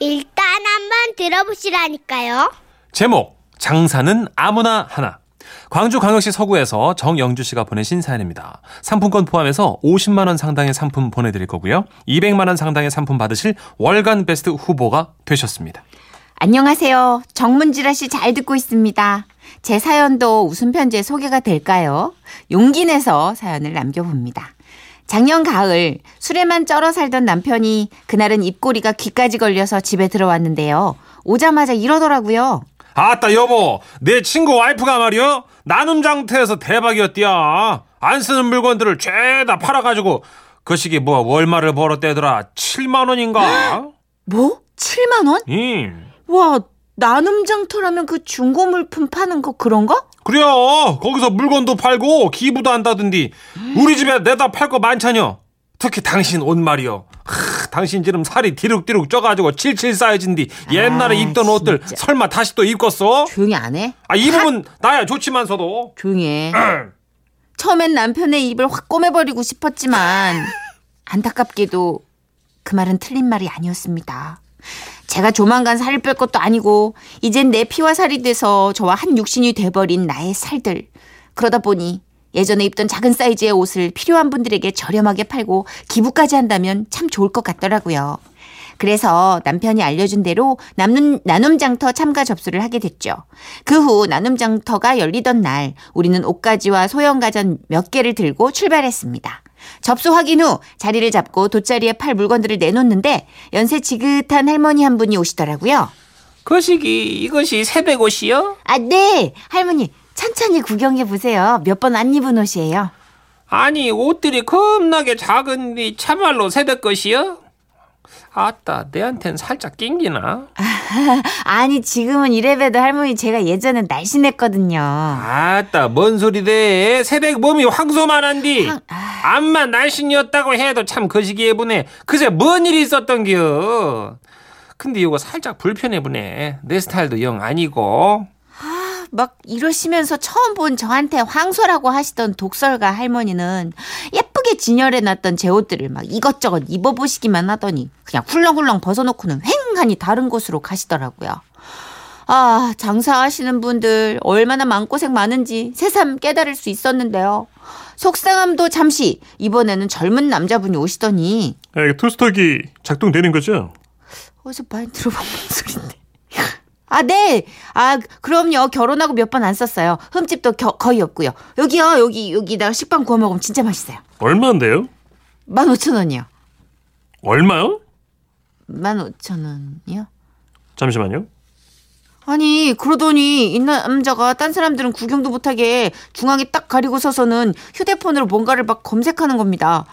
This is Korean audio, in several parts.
일단 한번 들어보시라니까요. 제목 장사는 아무나 하나. 광주광역시 서구에서 정영주 씨가 보내신 사연입니다. 상품권 포함해서 50만 원 상당의 상품 보내드릴 거고요. 200만 원 상당의 상품 받으실 월간 베스트 후보가 되셨습니다. 안녕하세요. 정문지라 씨 잘 듣고 있습니다. 제 사연도 웃음 편지에 소개가 될까요? 용기 내서 사연을 남겨봅니다. 작년 가을 술에만 쩔어 살던 남편이 그날은 입꼬리가 귀까지 걸려서 집에 들어왔는데요. 오자마자 이러더라고요. 아따 여보 내 친구 와이프가 말이여 나눔 장터에서 대박이었디야 안 쓰는 물건들을 죄다 팔아가지고 그 시기 뭐 얼마를 벌었대더라 7만 원인가 뭐? 7만 원? 음 와, 나눔 장터라면 그 중고 물품 파는 거 그런 거? 그래요 거기서 물건도 팔고 기부도 한다던디 우리 집에 내다 팔 거 많잖여 특히 당신 옷 말이여 하, 당신 지금 살이 디룩디룩 쪄가지고 칠칠 쌓여진디 옛날에 아, 입던 옷들 진짜. 설마 다시 또 입겠어? 조용히 안 해? 아 입으면 나야 좋지만서도 조용히 해. 처음엔 남편의 입을 확 꼬매버리고 싶었지만 안타깝게도 그 말은 틀린 말이 아니었습니다. 제가 조만간 살을 뺄 것도 아니고 이젠 내 피와 살이 돼서 저와 한 육신이 돼버린 나의 살들. 그러다 보니 예전에 입던 작은 사이즈의 옷을 필요한 분들에게 저렴하게 팔고 기부까지 한다면 참 좋을 것 같더라고요. 그래서 남편이 알려준 대로 나눔, 나눔장터 참가 접수를 하게 됐죠. 그 후 나눔장터가 열리던 날 우리는 옷가지와 소형가전 몇 개를 들고 출발했습니다. 접수 확인 후 자리를 잡고 돗자리에 팔 물건들을 내놓는데 연세 지긋한 할머니 한 분이 오시더라고요. 거시기 이것이 새벽 옷이요? 아, 네. 할머니 천천히 구경해 보세요. 몇 번 안 입은 옷이에요. 아니 옷들이 겁나게 작은데 참말로 새벽 것이요? 아따 내한텐 살짝 낑기나? 아 니 지금은 이래봬도 할머니 제가 예전엔 날씬했거든요. 아따 뭔 소리대? 새벽 몸이 황소만한디. 암만 날씬이었다고 해도 참 거시기해 보네. 그새 뭔 일이 있었던겨? 근데 이거 살짝 불편해 보네. 내 스타일도 영 아니고. 막 이러시면서 처음 본 저한테 황소라고 하시던 독설가 할머니는 예쁘게 진열해놨던 제 옷들을 막 이것저것 입어보시기만 하더니 그냥 훌렁훌렁 벗어놓고는 휑하니 다른 곳으로 가시더라고요. 아, 장사하시는 분들 얼마나 마음고생 많은지 새삼 깨달을 수 있었는데요. 속상함도 잠시 이번에는 젊은 남자분이 오시더니 아, 이게 토스터기 작동되는 거죠? 어디서 많이 들어본 목소리인데. 아, 네. 아, 그럼요. 결혼하고 몇 번 안 썼어요. 흠집도 겨- 거의 없고요. 여기요. 여기, 여기다가 식빵 구워 먹으면 진짜 맛있어요. 얼마인데요? 15,000원이요. 얼마요? 15,000원이요? 잠시만요. 아니, 그러더니 이 남자가 딴 사람들은 구경도 못하게 중앙에 딱 가리고 서서는 휴대폰으로 뭔가를 막 검색하는 겁니다.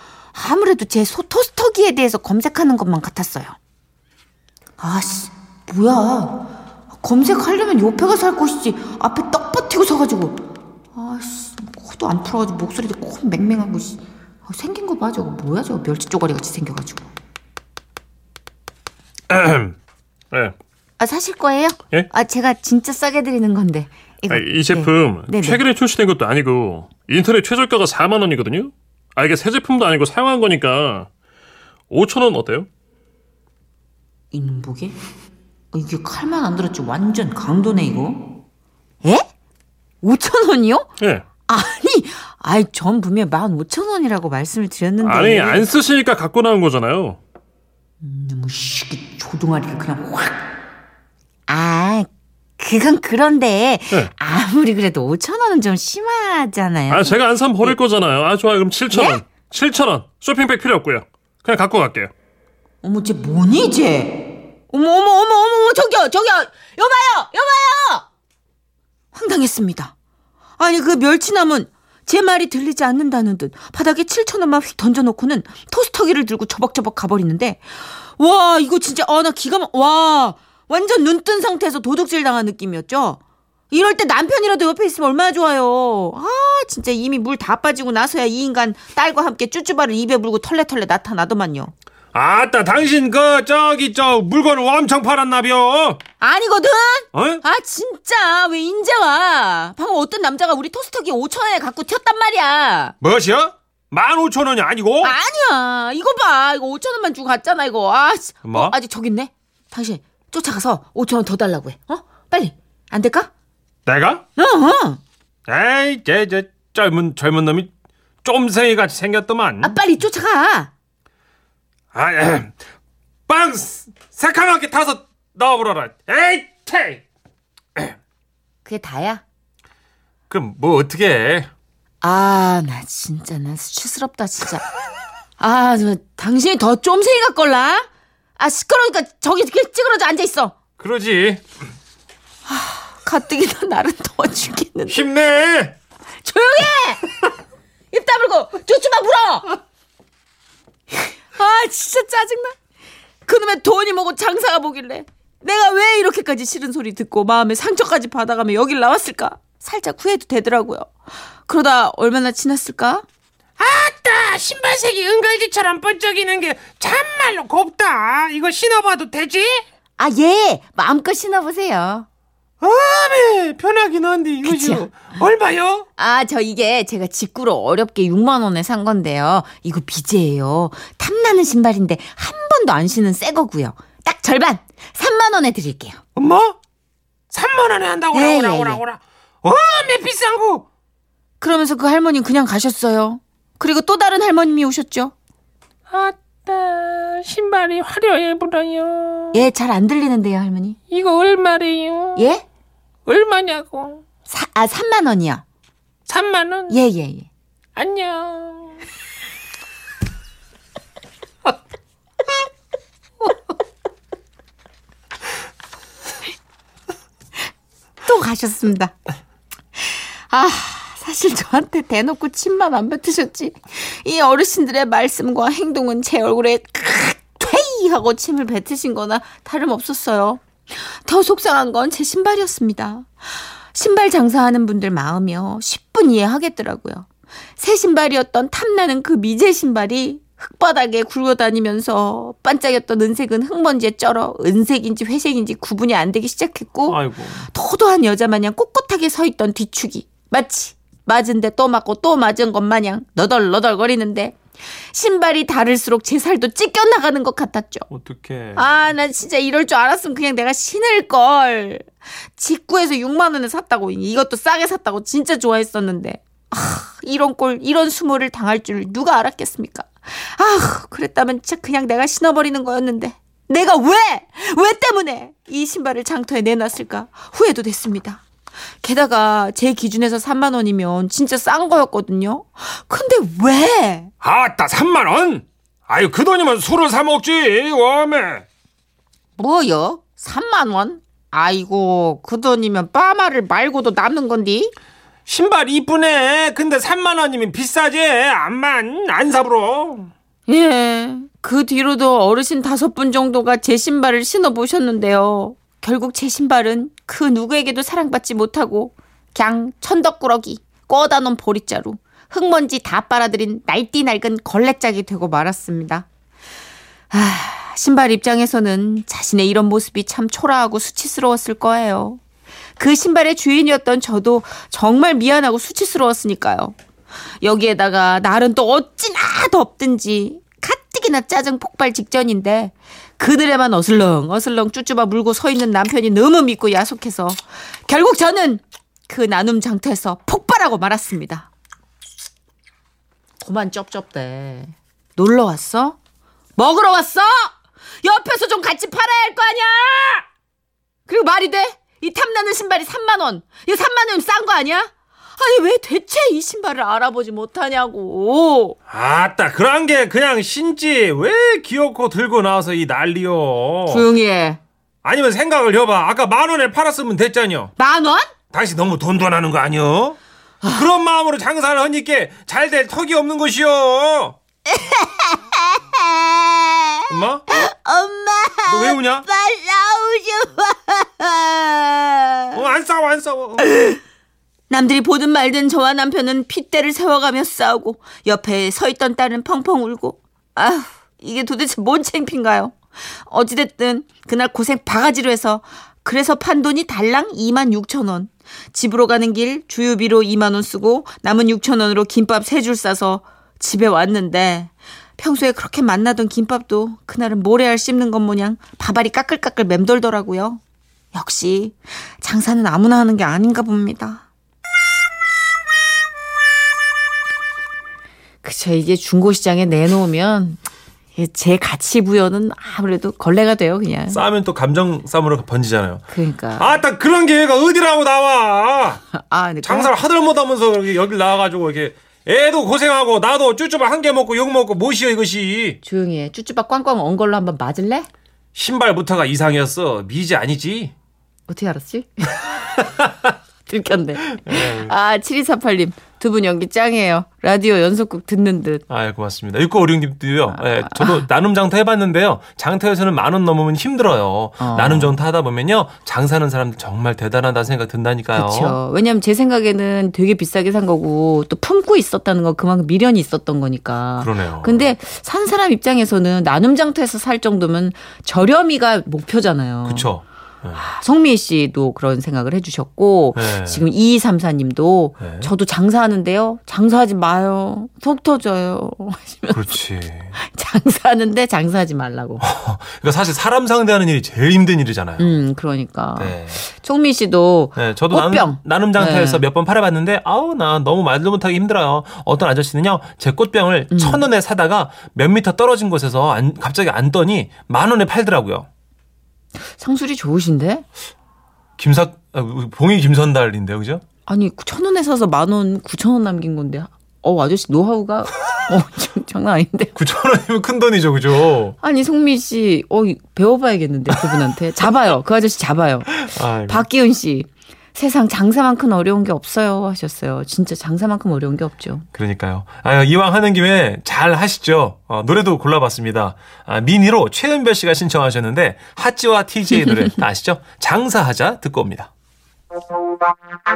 아무래도 제 소, 토스터기에 대해서 검색하는 것만 같았어요. 아씨, 뭐야. 검색하려면 옆에 가서 할 것이지. 앞에 떡 버티고 서가지고. 아씨, 코도 안 풀어가지고 목소리도 코 맹맹하고. 씨. 아, 생긴 거 봐, 저거. 뭐야, 저거. 멸치 쪼가리 같이 생겨가지고. 네. 아, 사실 거예요? 예? 아, 제가 진짜 싸게 드리는 건데. 이거, 아, 이 제품 네. 최근에 출시된 것도 아니고 인터넷 최저가가 4만 원이거든요. 아 이게 새 제품도 아니고 사용한 거니까 5천 원 어때요? 인복에? 어, 이게 칼만 안 들었지 완전 강도네 이거. 에? 5천 원이요? 예. 아니, 아이 전 분명 15,000원이라고 말씀을 드렸는데. 아니 안 쓰시니까 갖고 나온 거잖아요. 너무 시기 조동아리가 그냥 확. 아, 그건 그런데 네. 아무리 그래도 5천 원은 좀 심하잖아요. 아 제가 안 사면 버릴 거잖아요. 아 좋아요. 그럼 7천 원. 네? 7천 원. 쇼핑백 필요 없고요. 그냥 갖고 갈게요. 어머, 쟤 뭐니 쟤? 어머, 어머, 어머, 어머, 어머, 저기요, 저기요, 여봐요, 여봐요. 황당했습니다. 아니 그 멸치남은 제 말이 들리지 않는다는 듯 바닥에 7천 원만 휙 던져놓고는 토스터기를 들고 저벅저벅 가버리는데 와 이거 진짜 아 나 기가 막 와 완전 눈 뜬 상태에서 도둑질 당한 느낌이었죠. 이럴 때 남편이라도 옆에 있으면 얼마나 좋아요. 아 진짜 이미 물 다 빠지고 나서야 이 인간 딸과 함께 쭈쭈바를 입에 물고 털레털레 나타나더만요. 아따 당신 그 저기 저 물건을 엄청 팔았나벼. 아니거든. 어? 아 진짜 왜 인제 와? 방금 어떤 남자가 우리 토스터기 5천 원에 갖고 튀었단 말이야. 무엇이요? 15,000원이 아니고? 아니야. 이거 봐. 이거 5천 원만 주고 갔잖아 이거. 아, 씨. 뭐? 어, 아직 저기 있네. 당신 쫓아가서 5천 원 더 달라고 해. 어? 빨리. 안 될까? 내가? 어, 어. 에이, 쟤, 저 젊은 젊은 놈이 쫌생이 같이 생겼더만. 아, 빨리 쫓아가. 아, 에, 빵 새카맣게 타서 나와보라라. 에이, 태. 그게 다야. 그럼 뭐 어떻게 해? 아, 나 진짜 나 수치스럽다 진짜. 아, 저 당신이 더 쫌생이 같걸라? 아, 시끄러우니까 저기 찌그러져 앉아 있어. 그러지. 가뜩이나 나를 더워 죽겠는데. 힘내. 조용해! 입 다물고 쭈쭈막 물어! 아, 진짜 짜증나. 그놈의 돈이 뭐고 장사가 뭐길래. 내가 왜 이렇게까지 싫은 소리 듣고 마음에 상처까지 받아가며 여길 나왔을까? 살짝 후회도 되더라고요. 그러다 얼마나 지났을까? 아따 신발색이 은갈지처럼 번쩍이는 게 참말로 곱다. 이거 신어봐도 되지? 아, 예. 마음껏 신어보세요. 아메 편하긴 한데 이거죠. 얼마요? 아, 저 이게 제가 직구로 어렵게 6만 원에 산 건데요. 이거 비제예요. 탐나는 신발인데 한 번도 안 신은 새 거고요. 딱 절반! 3만 원에 드릴게요. 엄마? 3만 원에 한다고 예, 오라 예, 오라 예. 오라. 어메 비싼 거. 그러면서 그 할머니 그냥 가셨어요. 그리고 또 다른 할머님이 오셨죠. 아 따 신발이 화려해 보여요. 예, 잘 안 들리는데요, 할머니. 이거 얼마래요? 예? 얼마냐고? 사, 아, 3만 원이요. 3만 원? 예, 예, 예. 안녕. 또 가셨습니다. 아, 사실 저한테 대놓고 침만 안 뱉으셨지. 이 어르신들의 말씀과 행동은 제 얼굴에 퇴이 하고 침을 뱉으신 거나 다름없었어요. 더 속상한 건 제 신발이었습니다. 신발 장사하는 분들 마음이요. 10분 이해하겠더라고요. 새 신발이었던 탐나는 그 미제 신발이 흙바닥에 굴러다니면서 반짝였던 은색은 흙먼지에 쩔어 은색인지 회색인지 구분이 안 되기 시작했고 아이고. 도도한 여자 마냥 꼿꼿하게 서 있던 뒤축이 마치 맞은데 또 맞고 또 맞은 것 마냥 너덜너덜거리는데 신발이 다를수록 제 살도 찢겨 나가는 것 같았죠. 어떡해. 아, 나 진짜 이럴 줄 알았으면 그냥 내가 신을 걸. 직구에서 6만 원에 샀다고 이것도 싸게 샀다고 진짜 좋아했었는데. 아, 이런 꼴, 이런 수모를 당할 줄 누가 알았겠습니까? 아, 그랬다면 진짜 그냥 내가 신어버리는 거였는데. 내가 왜, 왜 때문에 이 신발을 장터에 내놨을까 후회도 됐습니다. 게다가 제 기준에서 3만 원이면 진짜 싼 거였거든요. 근데 왜? 아따 3만 원? 아유 그 돈이면 술을 사 먹지. 워메. 뭐요? 3만 원? 아이고 그 돈이면 빠마를 말고도 남는 건디? 신발 이쁘네. 근데 3만 원이면 비싸지. 암만 안 사불어. 예. 그 뒤로도 어르신 다섯 분 정도가 제 신발을 신어 보셨는데요. 결국 제 신발은 그 누구에게도 사랑받지 못하고 그냥 천덕꾸러기 꺼다 놓은 보리자루 흙먼지 다 빨아들인 날띠 낡은 걸레짝이 되고 말았습니다. 아, 신발 입장에서는 자신의 이런 모습이 참 초라하고 수치스러웠을 거예요. 그 신발의 주인이었던 저도 정말 미안하고 수치스러웠으니까요. 여기에다가 날은 또 어찌나 덥든지 가뜩이나 짜증 폭발 직전인데 그들에만 어슬렁 어슬렁 쭈쭈바 물고 서 있는 남편이 너무 믿고 야속해서 결국 저는 그 나눔 장터에서 폭발하고 말았습니다. 그만 쩝쩝대. 놀러 왔어? 먹으러 왔어? 옆에서 좀 같이 팔아야 할 거 아니야! 그리고 말이 돼? 이 탐나는 신발이 3만 원. 이 3만 원이면 싼거 아니야? 아니 왜 대체 이 신발을 알아보지 못하냐고. 아따 그런 게 그냥 신지 왜 기어코 들고 나와서 이 난리요. 조용히 해. 아니면 생각을 해봐. 아까 만 원에 팔았으면 됐잖여. 만 원? 당신 너무 돈돈하는 거 아니여? 그런 마음으로 장사를 하니까 잘 될 턱이 없는 것이요. 엄마? 엄마, 너 왜 우냐? 빨리 나오지 마. 어, 안 싸워 안 싸워. 남들이 보든 말든 저와 남편은 핏대를 세워가며 싸우고 옆에 서 있던 딸은 펑펑 울고 아휴 이게 도대체 뭔 창피인가요? 어찌됐든 그날 고생 바가지로 해서 그래서 판 돈이 달랑 2만 6천 원. 집으로 가는 길 주유비로 2만 원 쓰고 남은 6천 원으로 김밥 세 줄 싸서 집에 왔는데 평소에 그렇게 만나던 김밥도 그날은 모래알 씹는 것 모양 밥알이 까끌까끌 맴돌더라고요. 역시 장사는 아무나 하는 게 아닌가 봅니다. 그쵸 이게 중고시장에 내놓으면 제 가치 부여는 아무래도 걸레가 돼요 그냥. 싸면 또 감정 싸움으로 번지잖아요. 그러니까. 아 딱 그런 기회가 어디라고 나와. 아, 네. 장사를 하들 못하면서 여기 나와가지고 이렇게 애도 고생하고 나도 쭈쭈바 한개 먹고 욕 먹고 뭐시여 이것이 조용히 해. 쭈쭈바 꽝꽝 온 걸로 한번 맞을래? 신발부터가 이상이었어 미지 아니지 어떻게 알았지? 들켰네. 아, 7248님. 두 분 연기 짱이에요. 라디오 연속극 듣는 듯. 아 고맙습니다 6956님도요 예, 저도 나눔 장터 해봤는데요 장터에서는 만 원 넘으면 힘들어요 어. 나눔 장터 하다 보면요 장사하는 사람들 정말 대단하다 생각 든다니까요 그렇죠. 왜냐면 제 생각에는 되게 비싸게 산 거고 또 품고 있었다는 거 그만큼 미련이 있었던 거니까. 그러네요 근데 산 사람 입장에서는 나눔 장터에서 살 정도면 저렴이가 목표잖아요. 그 쵸 성미 씨도 그런 생각을 해주셨고 네. 지금 2234님도 네. 저도 장사하는데요. 장사하지 마요. 속 터져요. 그렇지 장사하는데 장사하지 말라고. 그러니까 사실 사람 상대하는 일이 제일 힘든 일이잖아요 음 그러니까 네. 총미 씨도 네, 저도 꽃병. 나눔, 나눔 장터에서 네. 몇번 팔아봤는데 아우 나 너무 말도 못하기 힘들어요. 어떤 아저씨는요 제 꽃병을 음. 천 원에 사다가 몇 미터 떨어진 곳에서 안- 갑자기 앉더니 만 원에 팔더라고요. 상술이 좋으신데? 김사 아, 봉이 김선달인데요, 그죠? 아니 천 원에 사서 만 원, 구천 원 남긴 건데. 어 아저씨 노하우가 어 장- 장난 아닌데. 9천 원이면 큰 돈이죠, 그죠? 아니 송미 씨, 어 배워봐야겠는데 그분한테 잡아요. 그 아저씨 잡아요. 아이고. 박기은 씨, 세상 장사만큼 어려운 게 없어요 하셨어요. 진짜 장사만큼 어려운 게 없죠. 그러니까요. 아, 이왕 하는 김에 잘 하시죠. 어, 노래도 골라봤습니다. 아, 미니로 최은별 씨가 신청하셨는데 하찌와 TJ 노래 다 아시죠? 장사하자 듣고 옵니다. 아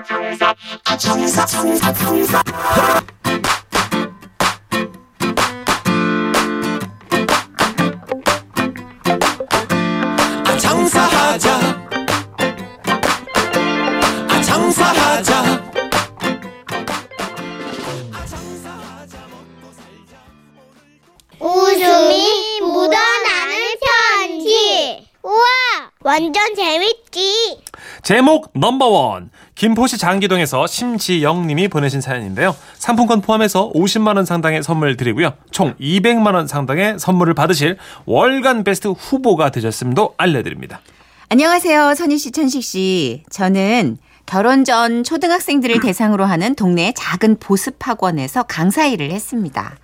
완전 재밌지. 제목 넘버원 김포시 장기동에서 심지영 님이 보내신 사연인데요. 상품권 포함해서 50만 원 상당의 선물 드리고요. 총 200만 원 상당의 선물을 받으실 월간 베스트 후보가 되셨음도 알려드립니다. 안녕하세요, 선희 씨, 천식 씨. 저는 결혼 전 초등학생들을 대상으로 하는 동네 작은 보습 학원에서 강사 일을 했습니다.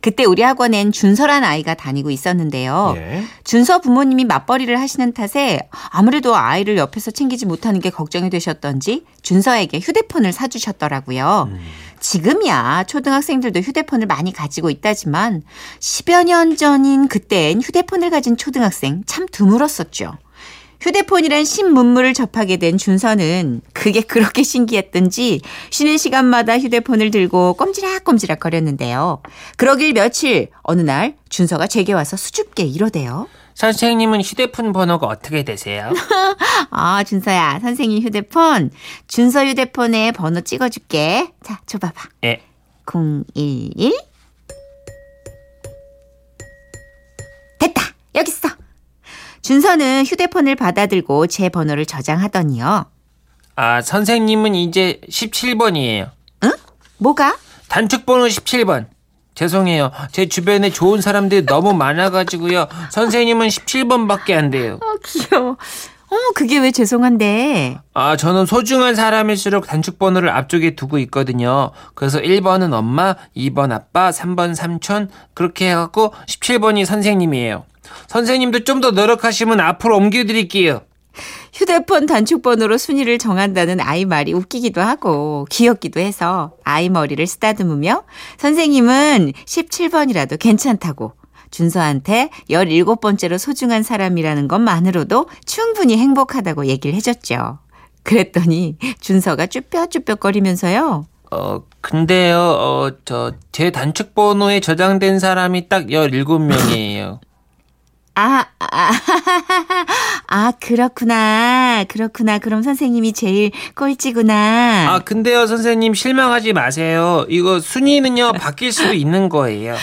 그때 우리 학원엔 준서란 아이가 다니고 있었는데요. 예. 준서 부모님이 맞벌이를 하시는 탓에 아무래도 아이를 옆에서 챙기지 못하는 게 걱정이 되셨던지 준서에게 휴대폰을 사주셨더라고요. 지금이야 초등학생들도 휴대폰을 많이 가지고 있다지만 10여 년 전인 그땐 휴대폰을 가진 초등학생 참 드물었었죠. 휴대폰이란 신문물을 접하게 된 준서는 그게 그렇게 신기했던지 쉬는 시간마다 휴대폰을 들고 꼼지락꼼지락 거렸는데요. 그러길 며칠 어느 날 준서가 제게 와서 수줍게 이러대요. 선생님은 휴대폰 번호가 어떻게 되세요? 아, 준서야, 선생님 휴대폰. 준서 휴대폰에 번호 찍어줄게. 자, 줘봐봐. 예. 011. 됐다! 여기 있어! 준서는 휴대폰을 받아들고 제 번호를 저장하더니요. 아, 선생님은 이제 17번이에요. 뭐가? 단축번호 17번. 죄송해요. 제 주변에 좋은 사람들이 너무 많아가지고요. 선생님은 17번밖에 안 돼요. 어, 귀여워. 어머, 그게 왜 죄송한데? 아, 저는 소중한 사람일수록 단축번호를 앞쪽에 두고 있거든요. 그래서 1번은 엄마, 2번 아빠, 3번 삼촌, 그렇게 해갖고 17번이 선생님이에요. 선생님도 좀 더 노력하시면 앞으로 옮겨드릴게요. 휴대폰 단축번호로 순위를 정한다는 아이 말이 웃기기도 하고 귀엽기도 해서 아이 머리를 쓰다듬으며 선생님은 17번이라도 괜찮다고 준서한테 17번째로 소중한 사람이라는 것만으로도 충분히 행복하다고 얘기를 해줬죠. 그랬더니 준서가 쭈뼛쭈뼛거리면서요. 어, 근데요, 어, 저, 제 단축 번호에 저장된 사람이 딱 17명이에요. 아, 아, 아, 그렇구나. 그렇구나. 그럼 선생님이 제일 꼴찌구나. 아, 근데요, 선생님, 실망하지 마세요. 이거 순위는요, 바뀔 수도 있는 거예요.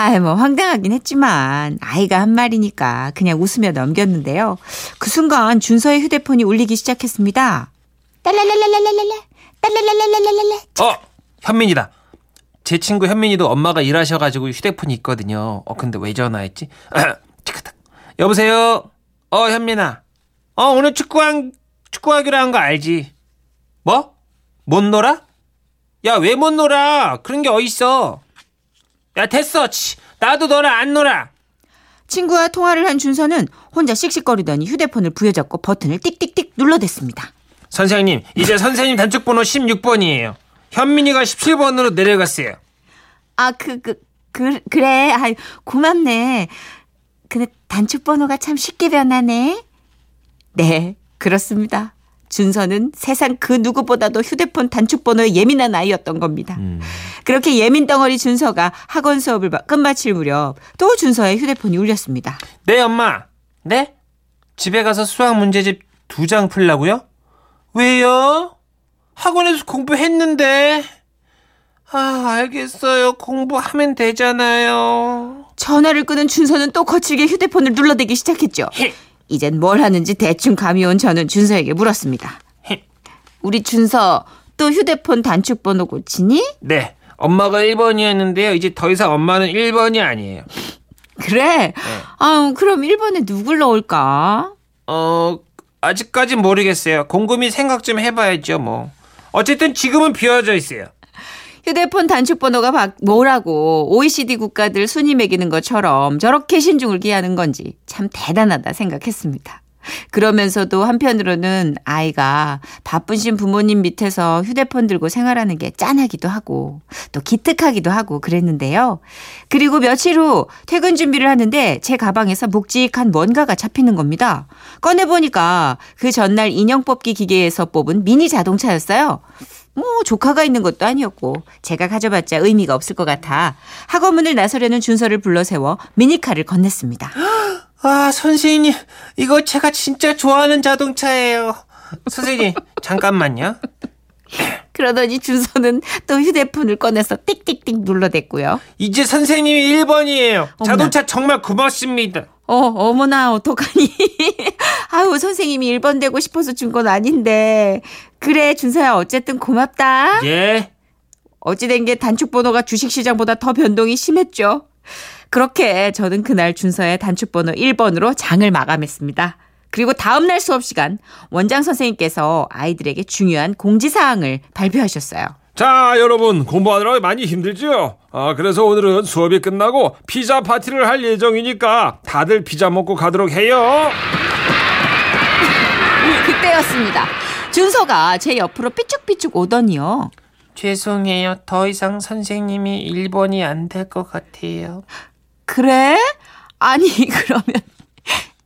아이, 뭐, 황당하긴 했지만, 아이가 한 말이니까 그냥 웃으며 넘겼는데요. 그 순간 준서의 휴대폰이 울리기 시작했습니다. 딸랄랄랄랄랄랄라. 딸랄랄랄랄랄라. 어, 현민이다. 제 친구 현민이도 엄마가 일하셔가지고 휴대폰이 있거든요. 어, 근데 왜 전화했지? 치크탁. 여보세요? 어, 현민아. 어, 오늘 축구한, 축구하기로 한 거 알지? 뭐? 못 놀아? 야, 왜 못 놀아? 그런 게 어딨어? 야, 됐어. 치. 나도 너랑 안 놀아. 친구와 통화를 한 준서는 혼자 씩씩거리더니 휴대폰을 부여잡고 버튼을 띡띡띡 눌러댔습니다. 선생님, 이제 선생님 단축 번호 16번이에요. 현민이가 17번으로 내려갔어요. 아, 그, 그, 그, 그래. 아 고맙네. 근데 단축 번호가 참 쉽게 변하네. 네, 그렇습니다. 준서는 세상 그 누구보다도 휴대폰 단축번호에 예민한 아이였던 겁니다. 그렇게 예민 덩어리 준서가 학원 수업을 마- 끝마칠 무렵 또 준서의 휴대폰이 울렸습니다. 네, 엄마. 네? 집에 가서 수학 문제집 두 장 풀라고요? 왜요? 학원에서 공부했는데. 아, 알겠어요. 공부하면 되잖아요. 전화를 끊은 준서는 또 거칠게 휴대폰을 눌러대기 시작했죠. 히. 이젠 뭘 하는지 대충 감이 온 저는 준서에게 물었습니다. 히. 우리 준서 또 휴대폰 단축 번호 고치니? 네. 엄마가 1번이었는데요. 이제 더 이상 엄마는 1번이 아니에요. 그래. 아, 그럼 1번에 누굴 넣을까? 어, 아직까진 모르겠어요. 곰곰이 생각 좀 해봐야죠, 뭐. 어쨌든 지금은 비워져 있어요. 휴대폰 단축번호가 바- 뭐라고 OECD 국가들 순위 매기는 것처럼 저렇게 신중을 기하는 건지 참 대단하다 생각했습니다. 그러면서도 한편으로는 아이가 바쁘신 부모님 밑에서 휴대폰 들고 생활하는 게 짠하기도 하고 또 기특하기도 하고 그랬는데요. 그리고 며칠 후 퇴근 준비를 하는데 제 가방에서 묵직한 뭔가가 잡히는 겁니다. 꺼내보니까 그 전날 인형 뽑기 기계에서 뽑은 미니 자동차였어요. 뭐 조카가 있는 것도 아니었고 제가 가져봤자 의미가 없을 것 같아 학원문을 나서려는 준서를 불러 세워 미니카를 건넸습니다. 아, 선생님, 이거 제가 진짜 좋아하는 자동차예요. 선생님, 잠깐만요. 그러더니 준서는 또 휴대폰을 꺼내서 띡띡띡 눌러댔고요. 이제 선생님이 1번이에요. 어머나. 자동차 정말 고맙습니다. 어, 어머나, 어떡하니. 아우, 선생님이 1번 되고 싶어서 준 건 아닌데. 그래, 준서야, 어쨌든 고맙다. 예. 어찌된 게 단축 번호가 주식시장보다 더 변동이 심했죠. 그렇게 저는 그날 준서의 단축번호 1번으로 장을 마감했습니다. 그리고 다음날 수업 시간 원장 선생님께서 아이들에게 중요한 공지사항을 발표하셨어요. 자, 여러분 공부하느라 많이 힘들죠? 아, 그래서 오늘은 수업이 끝나고 피자 파티를 할 예정이니까 다들 피자 먹고 가도록 해요. 그때였습니다. 준서가 제 옆으로 삐쭉삐쭉 오더니요. 죄송해요. 더 이상 선생님이 1번이 안 될 것 같아요. 그래? 아니, 그러면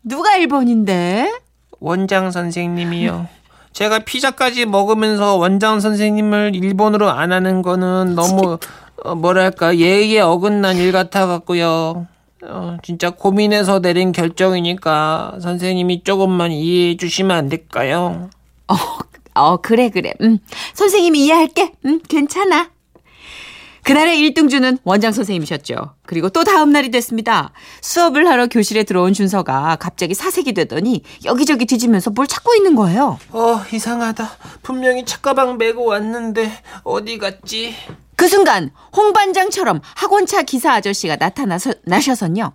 누가 1번인데? 원장 선생님이요. 제가 피자까지 먹으면서 원장 선생님을 1번으로 안 하는 거는 너무 어, 뭐랄까 예의에 어긋난 일 같아 갖고요. 어, 진짜 고민해서 내린 결정이니까 선생님이 조금만 이해해 주시면 안 될까요? 어, 어, 그래, 그래. 음, 선생님이 이해할게. 음, 괜찮아. 그날의 1등주는 원장 선생님이셨죠. 그리고 또 다음 날이 됐습니다. 수업을 하러 교실에 들어온 준서가 갑자기 사색이 되더니 여기저기 뒤지면서 뭘 찾고 있는 거예요. 어 이상하다. 분명히 책가방 메고 왔는데 어디 갔지? 그 순간 홍 반장처럼 학원차 기사 아저씨가 나타나서 나셔서요.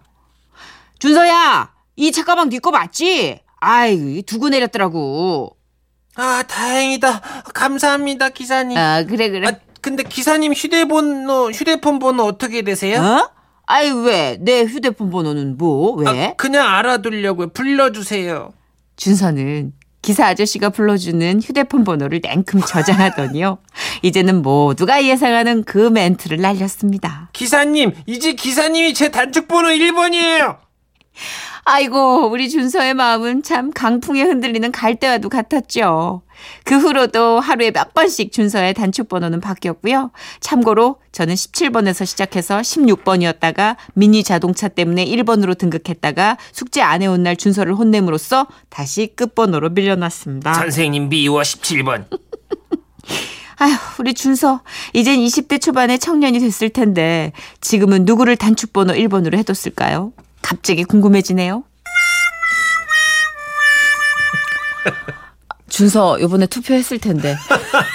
준서야, 이 책가방 네 거 맞지? 아이, 두고 내렸더라고. 아 다행이다. 감사합니다 기사님. 아, 그래, 그래. 아, 근데 기사님 휴대번호 휴대폰 번호 어떻게 되세요? 어? 아이, 왜? 내 휴대폰 번호는 뭐? 왜? 아, 그냥 알아두려고요. 불러주세요. 준서는 기사 아저씨가 불러주는 휴대폰 번호를 냉큼 저장하더니요. 이제는 모두가 예상하는 그 멘트를 날렸습니다. 기사님, 이제 기사님이 제 단축번호 1번이에요. 아이고, 우리 준서의 마음은 참 강풍에 흔들리는 갈대와도 같았죠. 그 후로도 하루에 몇 번씩 준서의 단축 번호는 바뀌었고요. 참고로 저는 17번에서 시작해서 16번이었다가 미니 자동차 때문에 1번으로 등극했다가 숙제 안 해온 날 준서를 혼냄으로써 다시 끝번호로 밀려났습니다. 선생님 미워 17번. 아휴, 우리 준서. 이젠 20대 초반의 청년이 됐을 텐데, 지금은 누구를 단축번호 1번으로 해뒀을까요? 갑자기 궁금해지네요. 준서, 요번에 투표했을 텐데.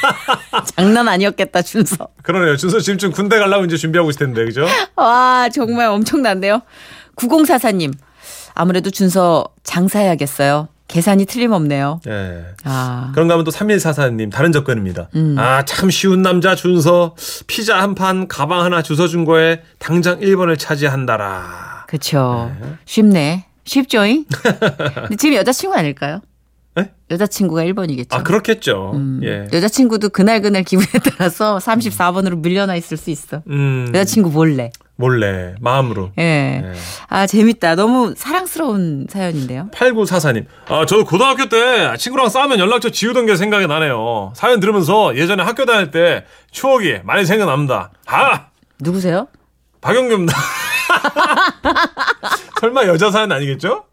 장난 아니었겠다, 준서. 그러네요. 준서 지금쯤 군대 가려고 이제 준비하고 있을 텐데, 그죠? 와, 정말 엄청난데요? 9044님. 아무래도 준서 장사해야겠어요. 계산이 틀림없네요. 예. 아. 그런가 하면 또 3144님 다른 접근입니다. 음. 아, 참 쉬운 남자 준서. 피자 한 판, 가방 하나 주워준 거에 당장 1번을 차지한다라. 그쵸. 쉽네. 쉽죠잉? 근데 지금 여자친구 아닐까요? 네? 여자친구가 1번이겠죠. 아, 그렇겠죠. 음. 예. 여자친구도 그날그날 기분에 따라서 34번으로 밀려나 있을 수 있어. 음, 여자친구 몰래. 몰래, 마음으로. 예. 예. 아, 재밌다. 너무 사랑스러운 사연인데요. 8944님. 아, 저 고등학교 때 친구랑 싸우면 연락처 지우던 게 생각이 나네요. 사연 들으면서 예전에 학교 다닐 때 추억이 많이 생각납니다. 아! 누구세요? 박영규입니다. 설마 여자 사연 아니겠죠?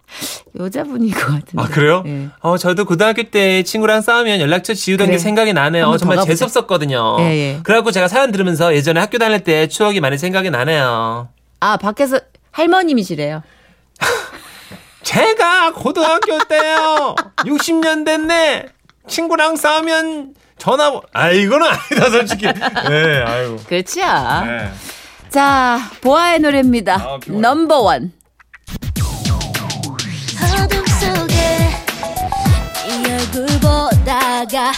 여자분인 것 같은데. 아, 그래요? 예. 어, 저도 고등학교 때 친구랑 싸우면 연락처 지우던 그래. 게 생각이 나네요. 한번더 정말 가보자. 재수 없었거든요. 예, 예. 그래갖고 제가 사연 들으면서 예전에 학교 다닐 때 추억이 많이 생각이 나네요. 아, 밖에서 할머님이시래요. 제가 고등학교 때요. 60년 됐네. 친구랑 싸우면 전화, 아, 이거는 아니다, 솔직히. 네, 아유. 그렇지야. 네. 자, 보아의 노래입니다. 아. 넘버원. 어둠 속에 네 얼굴 보다가